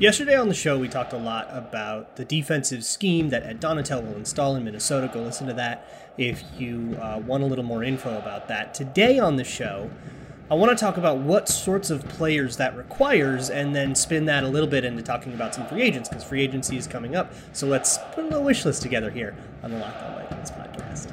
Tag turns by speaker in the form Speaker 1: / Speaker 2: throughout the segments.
Speaker 1: Yesterday on the show, we talked a lot about the defensive scheme that Ed Donatell will install in Minnesota. Go listen to that if you uh, want a little more info about that. Today on the show, I want to talk about what sorts of players that requires and then spin that a little bit into talking about some free agents because free agency is coming up. So let's put a little wish list together here on the Locked On Vikings podcast.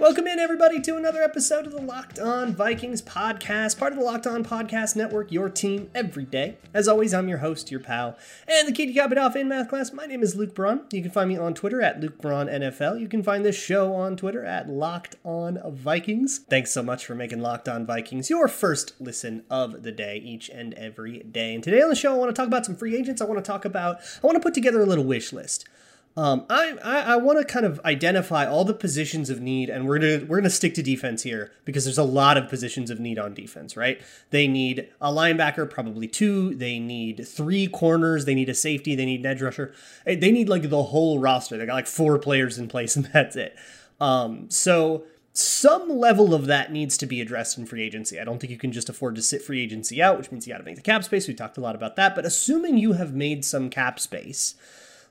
Speaker 1: Welcome in, everybody, to another episode of the Locked On Vikings podcast, part of the Locked On Podcast Network, your team every day. As always, I'm your host, your pal, and the to cap it off in math class. My name is Luke Braun. You can find me on Twitter at Luke Braun NFL. You can find this show on Twitter at Locked On Vikings. Thanks so much for making Locked On Vikings your first listen of the day, each and every day. And today on the show, I want to talk about some free agents. I want to talk about, I want to put together a little wish list. Um, I I, I want to kind of identify all the positions of need, and we're gonna we're gonna stick to defense here because there's a lot of positions of need on defense. Right? They need a linebacker, probably two. They need three corners. They need a safety. They need an edge rusher. Eh, They need like the whole roster. They got like four players in place, and that's it. Um, so some level of that needs to be addressed in free agency. I don't think you can just afford to sit free agency out, which means you got to make the cap space. We talked a lot about that, but assuming you have made some cap space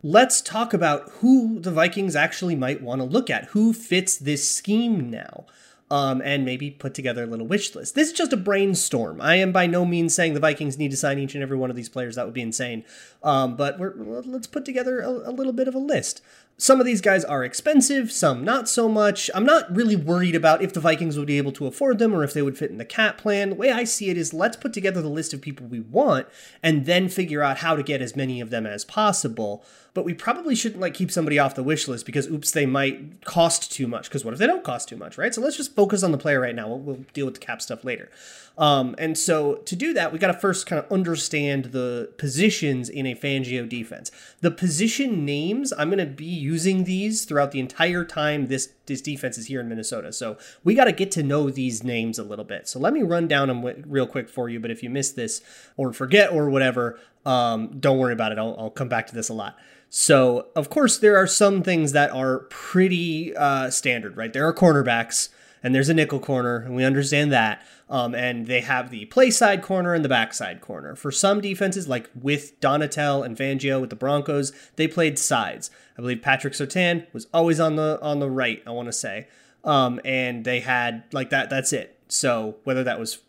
Speaker 1: let's talk about who the Vikings actually might want to look at. Who fits this scheme now? Um, and maybe put together a little wish list. This is just a brainstorm. I am by no means saying the Vikings need to sign each and every one of these players. That would be insane. Um, but let's put together a, a little bit of a list. Some of these guys are expensive, some not so much. I'm not really worried about if the Vikings would be able to afford them or if they would fit in the cap plan. The way I see it is let's put together the list of people we want and then figure out how to get as many of them as possible. But we probably shouldn't like keep somebody off the wish list because oops, they might cost too much. Because what if they don't cost too much, right? So let's just focus on the player right now. We'll, we'll deal with the cap stuff later. Um, and so to do that, we got to first kind of understand the positions in a Fangio defense. The position names, I'm going to be using these throughout the entire time this this defense is here in Minnesota. So we got to get to know these names a little bit. So let me run down them real quick for you. But if you miss this or forget or whatever, um, don't worry about it. I'll, I'll come back to this a lot. So of course there are some things that are pretty uh, standard, right? There are cornerbacks and there's a nickel corner, and we understand that. Um, and they have the play side corner and the backside corner. For some defenses, like with Donatell and Fangio with the Broncos, they played sides. I believe Patrick Surtain was always on the on the right. I want to say, um, and they had like that. That's it. So whether that was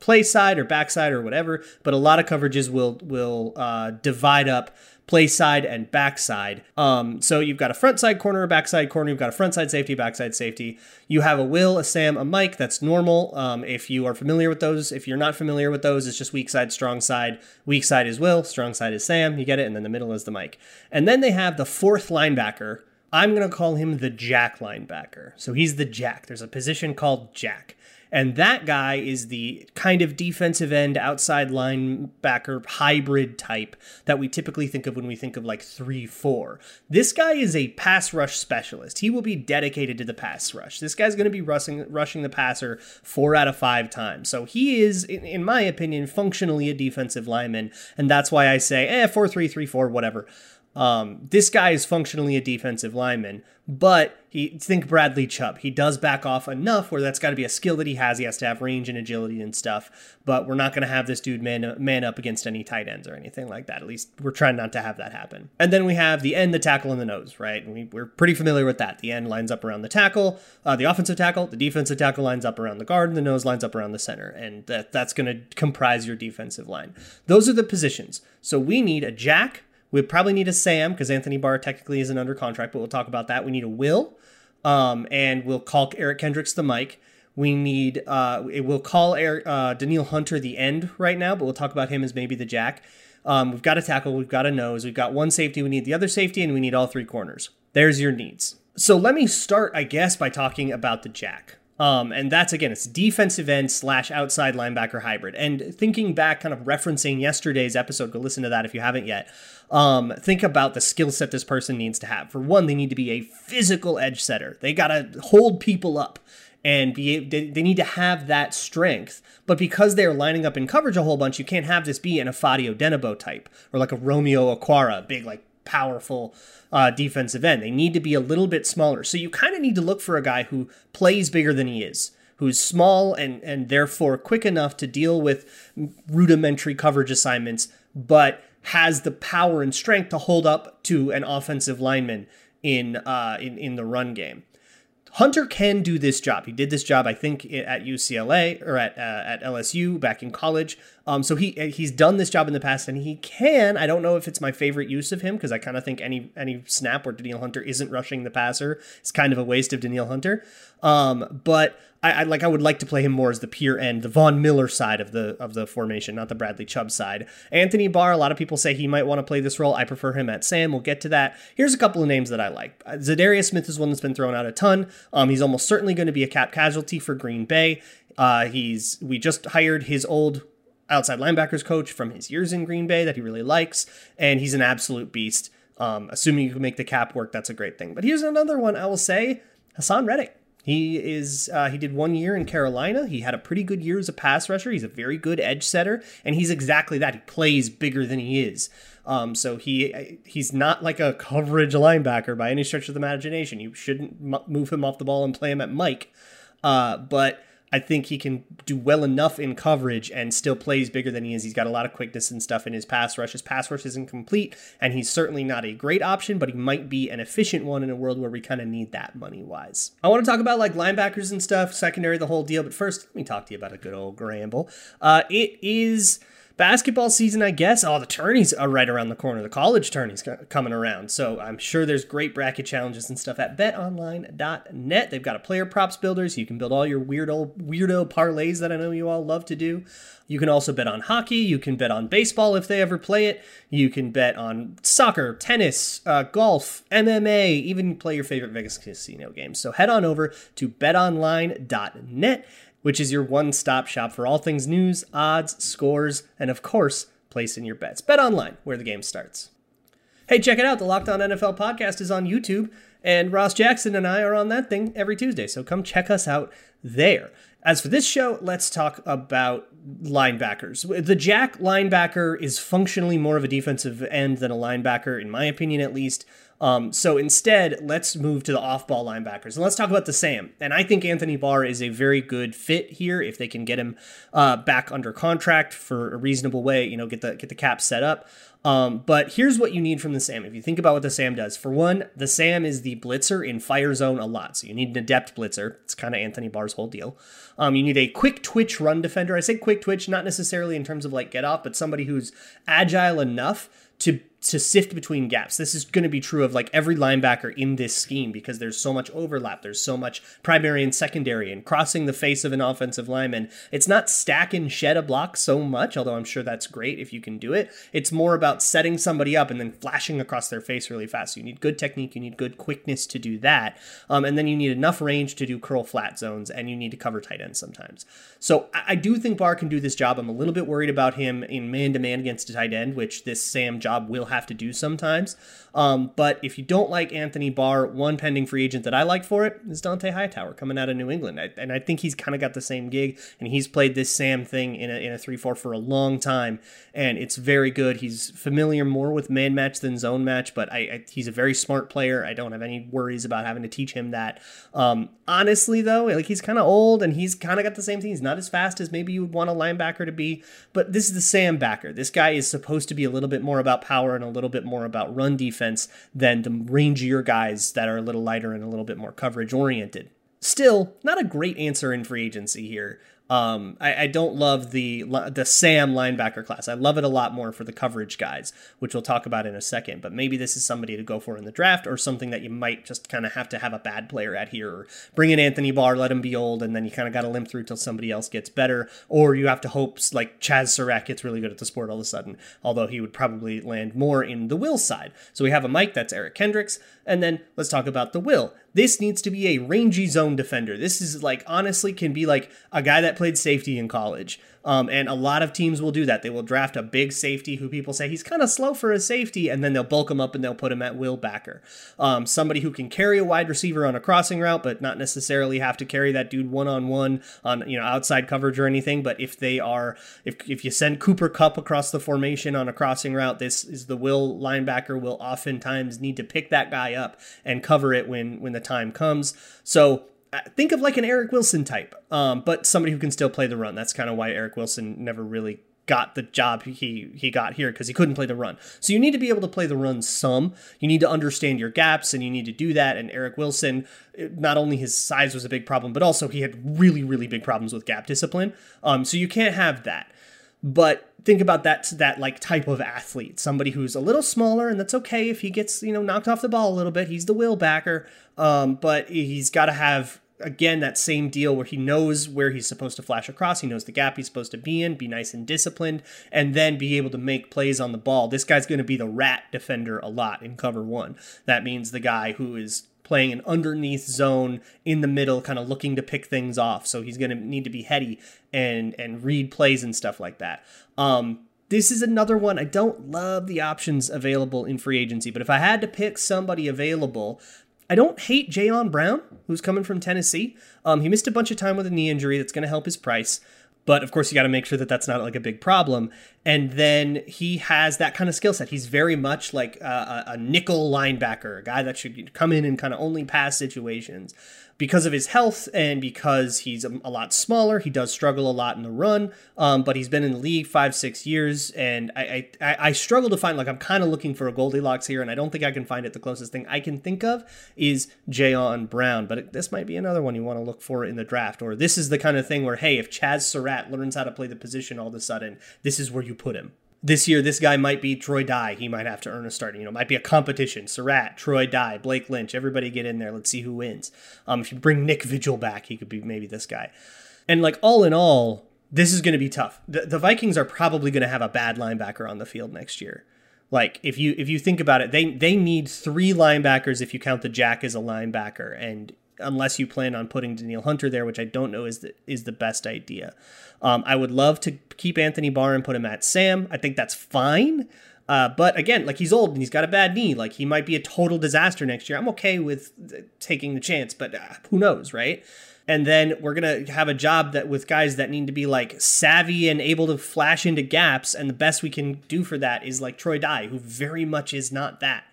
Speaker 1: play side or backside or whatever, but a lot of coverages will will uh, divide up play side and backside. Um, so you've got a front side corner, backside corner, you've got a front side safety, backside safety. You have a Will, a Sam, a Mike. That's normal. Um, if you are familiar with those, if you're not familiar with those, it's just weak side, strong side. Weak side is Will, strong side is Sam. You get it, and then the middle is the Mike. And then they have the fourth linebacker. I'm going to call him the Jack linebacker. So he's the Jack. There's a position called Jack. And that guy is the kind of defensive end, outside linebacker hybrid type that we typically think of when we think of like 3 4. This guy is a pass rush specialist. He will be dedicated to the pass rush. This guy's going to be rushing, rushing the passer four out of five times. So he is, in, in my opinion, functionally a defensive lineman. And that's why I say, eh, 4 3 3 4, whatever. Um, this guy is functionally a defensive lineman, but he think Bradley Chubb. He does back off enough where that's got to be a skill that he has. He has to have range and agility and stuff. But we're not going to have this dude man man up against any tight ends or anything like that. At least we're trying not to have that happen. And then we have the end, the tackle, and the nose. Right? We, we're pretty familiar with that. The end lines up around the tackle, uh, the offensive tackle. The defensive tackle lines up around the guard, and the nose lines up around the center. And that that's going to comprise your defensive line. Those are the positions. So we need a jack we probably need a Sam because Anthony Barr technically isn't under contract, but we'll talk about that. We need a Will, um, and we'll call Eric Kendricks the Mike. We need uh, we'll call Eric, uh, Danielle Hunter the end right now, but we'll talk about him as maybe the Jack. Um, we've got a tackle, we've got a nose, we've got one safety, we need the other safety, and we need all three corners. There's your needs. So let me start, I guess, by talking about the Jack. Um, and that's again, it's defensive end slash outside linebacker hybrid. And thinking back, kind of referencing yesterday's episode, go listen to that if you haven't yet. Um, think about the skill set this person needs to have. For one, they need to be a physical edge setter. They got to hold people up and be they, need to have that strength. But because they're lining up in coverage a whole bunch, you can't have this be an Ifeadi Odenigbo type or like a Romeo Okwara, big like powerful uh, defensive end. They need to be a little bit smaller. So you kind of need to look for a guy who plays bigger than he is who's small and and therefore quick enough to deal with rudimentary coverage assignments, but has the power and strength to hold up to an offensive lineman in uh, in in the run game. Hunter can do this job. He did this job, I think, at UCLA or at uh, at LSU back in college. Um, so he he's done this job in the past, and he can. I don't know if it's my favorite use of him because I kind of think any any snap where Danielle Hunter isn't rushing the passer is kind of a waste of Danielle Hunter. Um, but I, I, like I would like to play him more as the pure end, the Von Miller side of the of the formation, not the Bradley Chubb side. Anthony Barr, a lot of people say he might want to play this role. I prefer him at Sam. We'll get to that. Here's a couple of names that I like. Uh, Za'Darius Smith is one that's been thrown out a ton. Um, he's almost certainly going to be a cap casualty for Green Bay. Uh, he's we just hired his old outside linebackers coach from his years in Green Bay that he really likes, and he's an absolute beast. Um, assuming you can make the cap work, that's a great thing. But here's another one I will say: Haason Reddick. He is uh, he did one year in Carolina. He had a pretty good year as a pass rusher. He's a very good edge setter, and he's exactly that. He plays bigger than he is. Um, so he he's not like a coverage linebacker by any stretch of the imagination. You shouldn't move him off the ball and play him at Mike. Uh, but I think he can do well enough in coverage and still plays bigger than he is. He's got a lot of quickness and stuff in his pass rush. His pass rush isn't complete, and he's certainly not a great option, but he might be an efficient one in a world where we kind of need that money wise. I want to talk about like linebackers and stuff, secondary, the whole deal, but first, let me talk to you about a good old Gramble. Uh, it is basketball season, I guess. Oh, the tourneys are right around the corner. The college tourneys coming around. So I'm sure there's great bracket challenges and stuff at betonline.net. They've got a player props builder, so you can build all your weirdo weirdo parlays that I know you all love to do. You can also bet on hockey. You can bet on baseball if they ever play it. You can bet on soccer, tennis, uh, golf, MMA, even play your favorite Vegas casino games. So head on over to betonline.net which is your one stop shop for all things news, odds, scores, and of course, placing your bets. Bet online, where the game starts. Hey, check it out. The Locked On NFL podcast is on YouTube, and Ross Jackson and I are on that thing every Tuesday. So come check us out there. As for this show, let's talk about linebackers. The Jack linebacker is functionally more of a defensive end than a linebacker, in my opinion at least. Um, so instead, let's move to the off ball linebackers and let's talk about the Sam. And I think Anthony Barr is a very good fit here if they can get him uh, back under contract for a reasonable way, you know, get the get the cap set up. Um, but here's what you need from the Sam. If you think about what the Sam does, for one, the Sam is the blitzer in fire zone a lot. So you need an adept blitzer. It's kind of Anthony Barr's whole deal. Um, you need a quick twitch run defender. I say quick twitch, not necessarily in terms of like get off, but somebody who's agile enough to to sift between gaps. This is going to be true of like every linebacker in this scheme because there's so much overlap. There's so much primary and secondary and crossing the face of an offensive lineman. It's not stack and shed a block so much, although I'm sure that's great if you can do it. It's more about setting somebody up and then flashing across their face really fast. So you need good technique, you need good quickness to do that. Um, and then you need enough range to do curl flat zones and you need to cover tight ends sometimes. So I, I do think Barr can do this job. I'm a little bit worried about him in man to man against a tight end, which this Sam job will have to do sometimes. Um, but if you don't like Anthony Barr, one pending free agent that I like for it is Dont'a Hightower coming out of New England. I, and I think he's kind of got the same gig, and he's played this Sam thing in a, in a 3 4 for a long time, and it's very good. He's familiar more with man match than zone match, but I, I he's a very smart player. I don't have any worries about having to teach him that. Um, honestly, though, like he's kind of old and he's kind of got the same thing. He's not as fast as maybe you would want a linebacker to be, but this is the Sam backer. This guy is supposed to be a little bit more about power and a little bit more about run defense than the rangier guys that are a little lighter and a little bit more coverage oriented. Still, not a great answer in free agency here. Um, I, I, don't love the the Sam linebacker class. I love it a lot more for the coverage guys, which we'll talk about in a second. But maybe this is somebody to go for in the draft, or something that you might just kind of have to have a bad player at here, or bring in Anthony Barr, let him be old, and then you kind of got to limp through till somebody else gets better, or you have to hope like Chaz Surratt gets really good at the sport all of a sudden. Although he would probably land more in the will side. So we have a Mike that's Eric Kendricks, and then let's talk about the will. This needs to be a rangy zone defender. This is like honestly can be like a guy that played safety in college. Um, and a lot of teams will do that. They will draft a big safety who people say he's kind of slow for a safety, and then they'll bulk him up and they'll put him at will backer. Um, somebody who can carry a wide receiver on a crossing route, but not necessarily have to carry that dude one on one on you know outside coverage or anything. But if they are, if if you send Cooper Kupp across the formation on a crossing route, this is the will linebacker will oftentimes need to pick that guy up and cover it when when the time comes. So think of like an Eric Wilson type, um, but somebody who can still play the run. That's kind of why Eric Wilson never really got the job he he got here because he couldn't play the run. So you need to be able to play the run some. You need to understand your gaps and you need to do that. And Eric Wilson, not only his size was a big problem, but also he had really really big problems with gap discipline. Um, so you can't have that. But think about that that like type of athlete, somebody who's a little smaller, and that's okay if he gets you know knocked off the ball a little bit. He's the will backer, um, but he's got to have again that same deal where he knows where he's supposed to flash across. He knows the gap he's supposed to be in be nice and disciplined and then be able to make plays on the ball. This guy's going to be the rat defender a lot in cover one. That means the guy who is playing an underneath zone in the middle kind of looking to pick things off. So he's going to need to be heady and and read plays and stuff like that. Um this is another one. I don't love the options available in free agency, but if I had to pick somebody available, I don't hate Jayon Brown, who's coming from Tennessee. Um, he missed a bunch of time with a knee injury. That's going to help his price. But of course, you got to make sure that that's not like a big problem. And then he has that kind of skill set. He's very much like a, a nickel linebacker, a guy that should come in and kind of only pass situations because of his health and because he's a, lot smaller, he does struggle a lot in the run. Um, but he's been in the league five, six years, and I I, I struggle to find like I'm kind of looking for a Goldilocks here, and I don't think I can find it. The closest thing I can think of is Jayon Brown, but it, this might be another one you want to look for in the draft. Or this is the kind of thing where hey, if Chaz Surratt learns how to play the position all of a sudden, this is where you put him this year this guy might be Troy Dye. He might have to earn a start. You know, might be a competition. Surratt, Troy Dye, Blake Lynch. Everybody get in there. Let's see who wins. Um, if you bring Nick Vigil back, he could be maybe this guy. And like all in all, this is going to be tough. The, the Vikings are probably going to have a bad linebacker on the field next year. Like if you if you think about it, they they need three linebackers if you count the Jack as a linebacker, and unless you plan on putting Danielle Hunter there, which I don't know is the is the best idea. Um, I would love to keep Anthony Barr and put him at Sam. I think that's fine. Uh, but again, like he's old and he's got a bad knee. Like he might be a total disaster next year. I'm okay with taking the chance, but uh, who knows, right? And then we're gonna have a job that with guys that need to be like savvy and able to flash into gaps. And the best we can do for that is like Troy Dye, who very much is not that.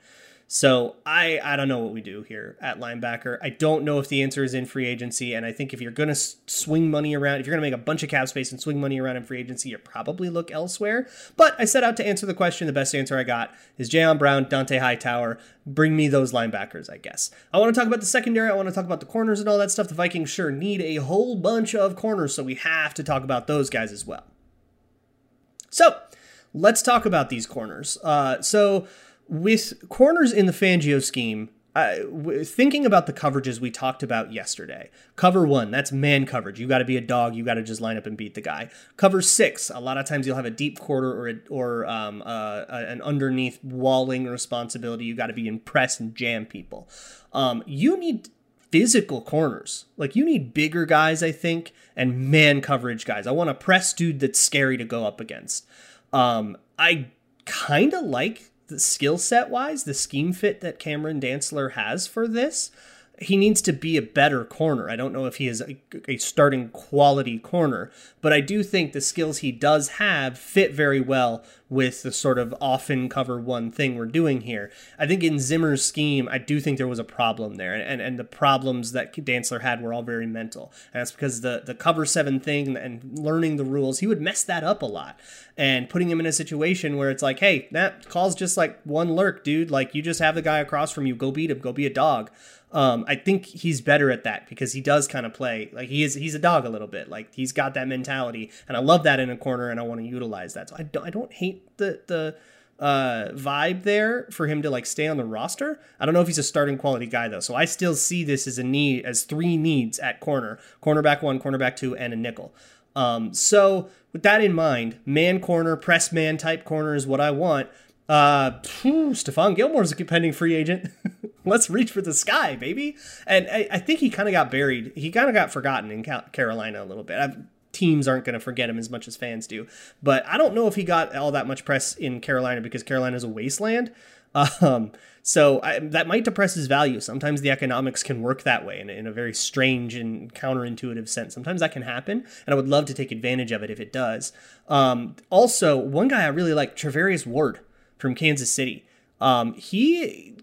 Speaker 1: So I I don't know what we do here at linebacker. I don't know if the answer is in free agency, and I think if you're going to swing money around, if you're going to make a bunch of cap space and swing money around in free agency, you probably look elsewhere. But I set out to answer the question. The best answer I got is Jayon Brown, Dont'a Hightower. Bring me those linebackers, I guess. I want to talk about the secondary. I want to talk about the corners and all that stuff. The Vikings sure need a whole bunch of corners, so we have to talk about those guys as well. So let's talk about these corners. Uh, so with corners in the Fangio scheme, uh, thinking about the coverages we talked about yesterday, cover one, that's man coverage. You got to be a dog. You got to just line up and beat the guy. Cover six, a lot of times you'll have a deep quarter or a, or um, uh, an underneath walling responsibility. You got to be in press and jam people. Um, you need physical corners. Like you need bigger guys, I think, and man coverage guys. I want a press dude that's scary to go up against. Um, I kind of like skill set wise, the scheme fit that Cameron Dantzler has for this, he needs to be a better corner. I don't know if he is a, a, starting quality corner, but I do think the skills he does have fit very well with the sort of often cover one thing we're doing here. I think in Zimmer's scheme, I do think there was a problem there, and, and the problems that Dantzler had were all very mental. And that's because the, the cover seven thing and learning the rules, he would mess that up a lot. And putting him in a situation where it's like, hey, that call's just like one lurk, dude. Like, you just have the guy across from you, go beat him, go be a dog. Um, I think he's better at that because he does kind of play like he is. He's a dog a little bit. Like he's got that mentality, and I love that in a corner, and I want to utilize that. So I don't. I don't hate the the uh, vibe there for him to like stay on the roster. I don't know if he's a starting quality guy though. So I still see this as a need as three needs at corner: cornerback one, cornerback two, and a nickel. Um, so with that in mind, man corner, press man type corner is what I want. Uh, Stephon Gilmore's a pending free agent. Let's reach for the sky, baby. And I, I think he kind of got buried. He kind of got forgotten in Carolina a little bit. I've, teams aren't going to forget him as much as fans do. But I don't know if he got all that much press in Carolina because Carolina is a wasteland. Um, so I, that might depress his value. Sometimes the economics can work that way in, in a very strange and counterintuitive sense. Sometimes that can happen, and I would love to take advantage of it if it does. Um, also, one guy I really like, Charvarius Ward from Kansas City. Um, he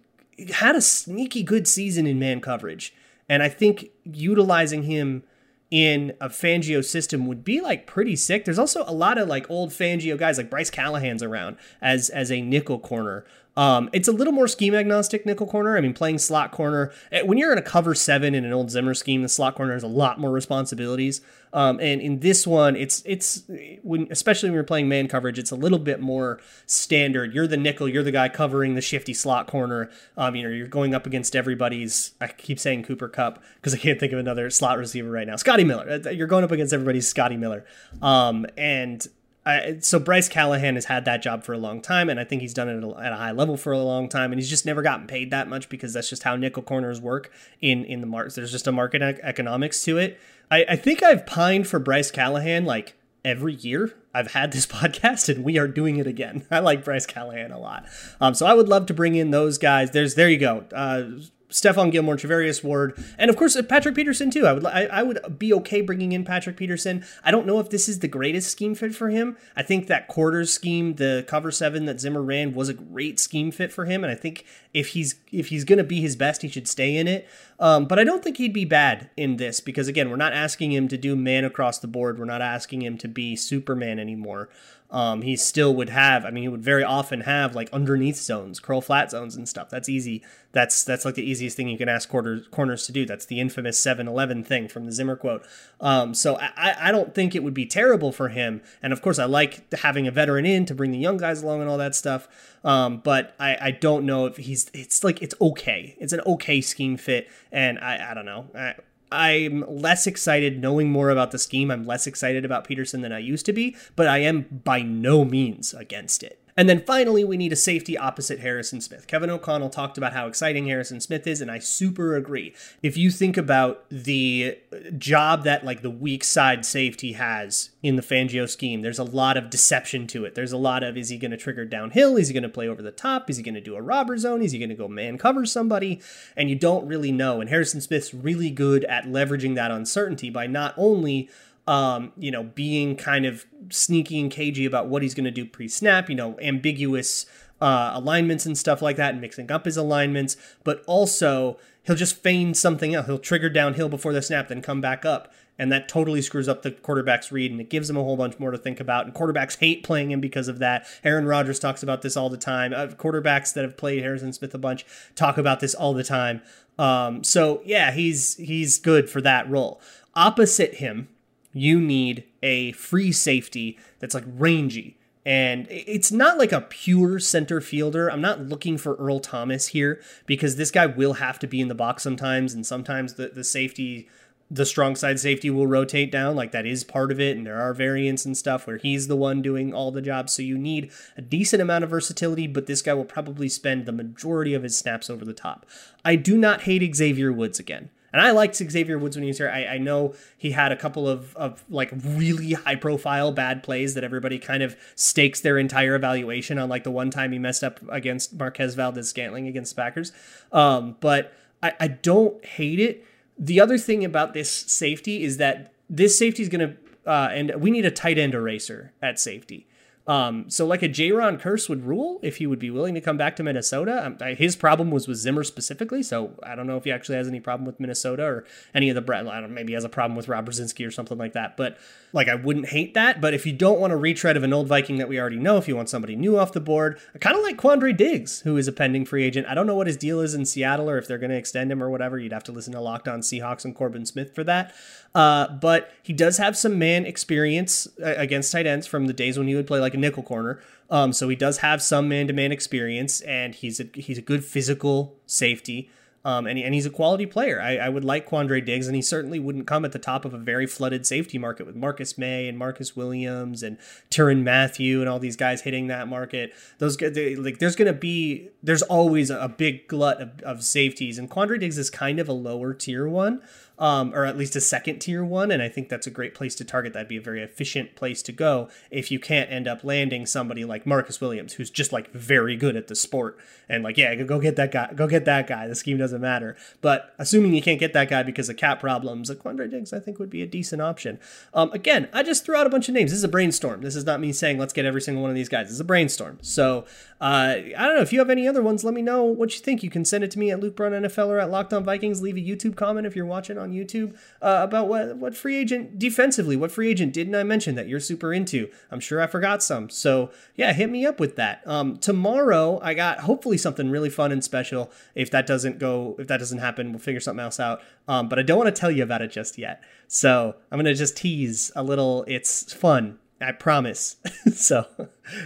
Speaker 1: had a sneaky good season in man coverage, and I think utilizing him in a Fangio system would be like pretty sick. There's also a lot of like old Fangio guys like Bryce Callahan's around as as a nickel corner. Um, it's a little more scheme agnostic nickel corner. I mean, playing slot corner eh, when you're in a cover seven in an old Zimmer scheme, the slot corner has a lot more responsibilities. Um, and in this one, it's it's when especially when you're playing man coverage, it's a little bit more standard. You're the nickel, you're the guy covering the shifty slot corner. Um, you know, you're going up against everybody's. I keep saying Cooper Kupp because I can't think of another slot receiver right now. Scotty Miller. Uh, you're going up against everybody's Scotty Miller. Um, and I, so Bryce Callahan has had that job for a long time, and I think he's done it at a high level for a long time, and he's just never gotten paid that much because that's just how nickel corners work in in the markets. There's just a market economics to it. I, I think I've pined for Bryce Callahan like every year I've had this podcast, and we are doing it again. I like Bryce Callahan a lot, um, so I would love to bring in those guys. There's there you go. Uh, Stephon Gilmore, Charvarius Ward, and of course uh, Patrick Peterson too. I would I, I, would be okay bringing in Patrick Peterson. I don't know if this is the greatest scheme fit for him. I think that quarters scheme, the cover seven that Zimmer ran, was a great scheme fit for him, and I think if he's if he's going to be his best, he should stay in it. Um, but I don't think he'd be bad in this because again, we're not asking him to do man across the board. We're not asking him to be Superman anymore um, he still would have. I mean, he would very often have like underneath zones, curl flat zones, and stuff. That's easy. That's that's like the easiest thing you can ask quarters, corners to do. That's the infamous 7-Eleven thing from the Zimmer quote. Um, so I, I don't think it would be terrible for him. And of course, I like having a veteran in to bring the young guys along and all that stuff. Um, but I, I don't know if he's. It's like it's okay. It's an okay scheme fit, and I I don't know. I, I'm less excited knowing more about the scheme. I'm less excited about Peterson than I used to be, but I am by no means against it. And then finally, we need a safety opposite Harrison Smith. Kevin O'Connell talked about how exciting Harrison Smith is, and I super agree. If you think about the job that like the weak side safety has in the Fangio scheme, there's a lot of deception to it. There's a lot of is he going to trigger downhill? Is he going to play over the top? Is he going to do a robber zone? Is he going to go man cover somebody? And you don't really know. And Harrison Smith's really good at leveraging that uncertainty by not only um, you know, being kind of sneaky and cagey about what he's going to do pre snap, you know, ambiguous uh, alignments and stuff like that, and mixing up his alignments, but also he'll just feign something else. He'll trigger downhill before the snap, then come back up. And that totally screws up the quarterback's read and it gives him a whole bunch more to think about. And quarterbacks hate playing him because of that. Aaron Rodgers talks about this all the time. Uh, quarterbacks that have played Harrison Smith a bunch talk about this all the time. Um, so yeah, he's he's good for that role. Opposite him, you need a free safety that's like rangy. And it's not like a pure center fielder. I'm not looking for Earl Thomas here because this guy will have to be in the box sometimes, and sometimes the, the safety, the strong side safety will rotate down. Like that is part of it, and there are variants and stuff where he's the one doing all the jobs. So you need a decent amount of versatility, but this guy will probably spend the majority of his snaps over the top. I do not hate Xavier Woods again. And I liked Xavier Woods when he was here. I, I know he had a couple of, of like really high profile bad plays that everybody kind of stakes their entire evaluation on, like the one time he messed up against Marquez Valdes Scantling against Packers. Um, but I, I don't hate it. The other thing about this safety is that this safety is going to, uh, and we need a tight end eraser at safety. Um, so like a Jayron Kearse would rule if he would be willing to come back to Minnesota. Um, his problem was with Zimmer specifically, so I don't know if he actually has any problem with Minnesota or any of the Brett. I don't know, maybe he has a problem with Rob Brzezinski or something like that. But like I wouldn't hate that. But if you don't want a retread of an old Viking that we already know, if you want somebody new off the board, I kind of like Quandre Diggs, who is a pending free agent. I don't know what his deal is in Seattle or if they're going to extend him or whatever. You'd have to listen to Locked On Seahawks and Corbin Smith for that. Uh, but he does have some man experience uh, against tight ends from the days when he would play like a nickel corner. Um, so he does have some man-to-man experience, and he's a he's a good physical safety. Um, and, he, and he's a quality player. I, I would like Quandre Diggs, and he certainly wouldn't come at the top of a very flooded safety market with Marcus Maye and Marcus Williams and Tyrann Mathieu and all these guys hitting that market. Those they, like there's going to be there's always a big glut of, of safeties, and Quandre Diggs is kind of a lower tier one. Um, or at least a second tier one. And I think that's a great place to target. That'd be a very efficient place to go if you can't end up landing somebody like Marcus Williams, who's just like very good at the sport. And like, yeah, go get that guy. Go get that guy. The scheme doesn't matter. But assuming you can't get that guy because of cap problems, a Quandre Diggs I think would be a decent option. Um, again, I just threw out a bunch of names. This is a brainstorm. This is not me saying let's get every single one of these guys. Is a brainstorm. So uh, I don't know if you have any other ones. Let me know what you think. You can send it to me at Luke Braun NFL or at Locked On Vikings. Leave a YouTube comment if you're watching on YouTube uh, about what what free agent defensively, what free agent didn't I mention that you're super into? I'm sure I forgot some. So yeah, hit me up with that. Um, tomorrow I got hopefully something really fun and special. If that doesn't go, if that doesn't happen, we'll figure something else out. Um, but I don't want to tell you about it just yet. So I'm gonna just tease a little. It's fun I promise. so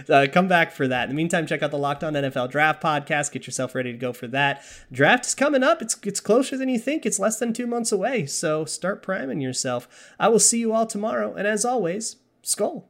Speaker 1: uh, come back for that. In the meantime, check out the Locked On NFL Draft podcast. Get yourself ready to go for that. Draft is coming up. It's it's closer than you think. It's less than two months away. So start priming yourself. I will see you all tomorrow. And as always, Skol.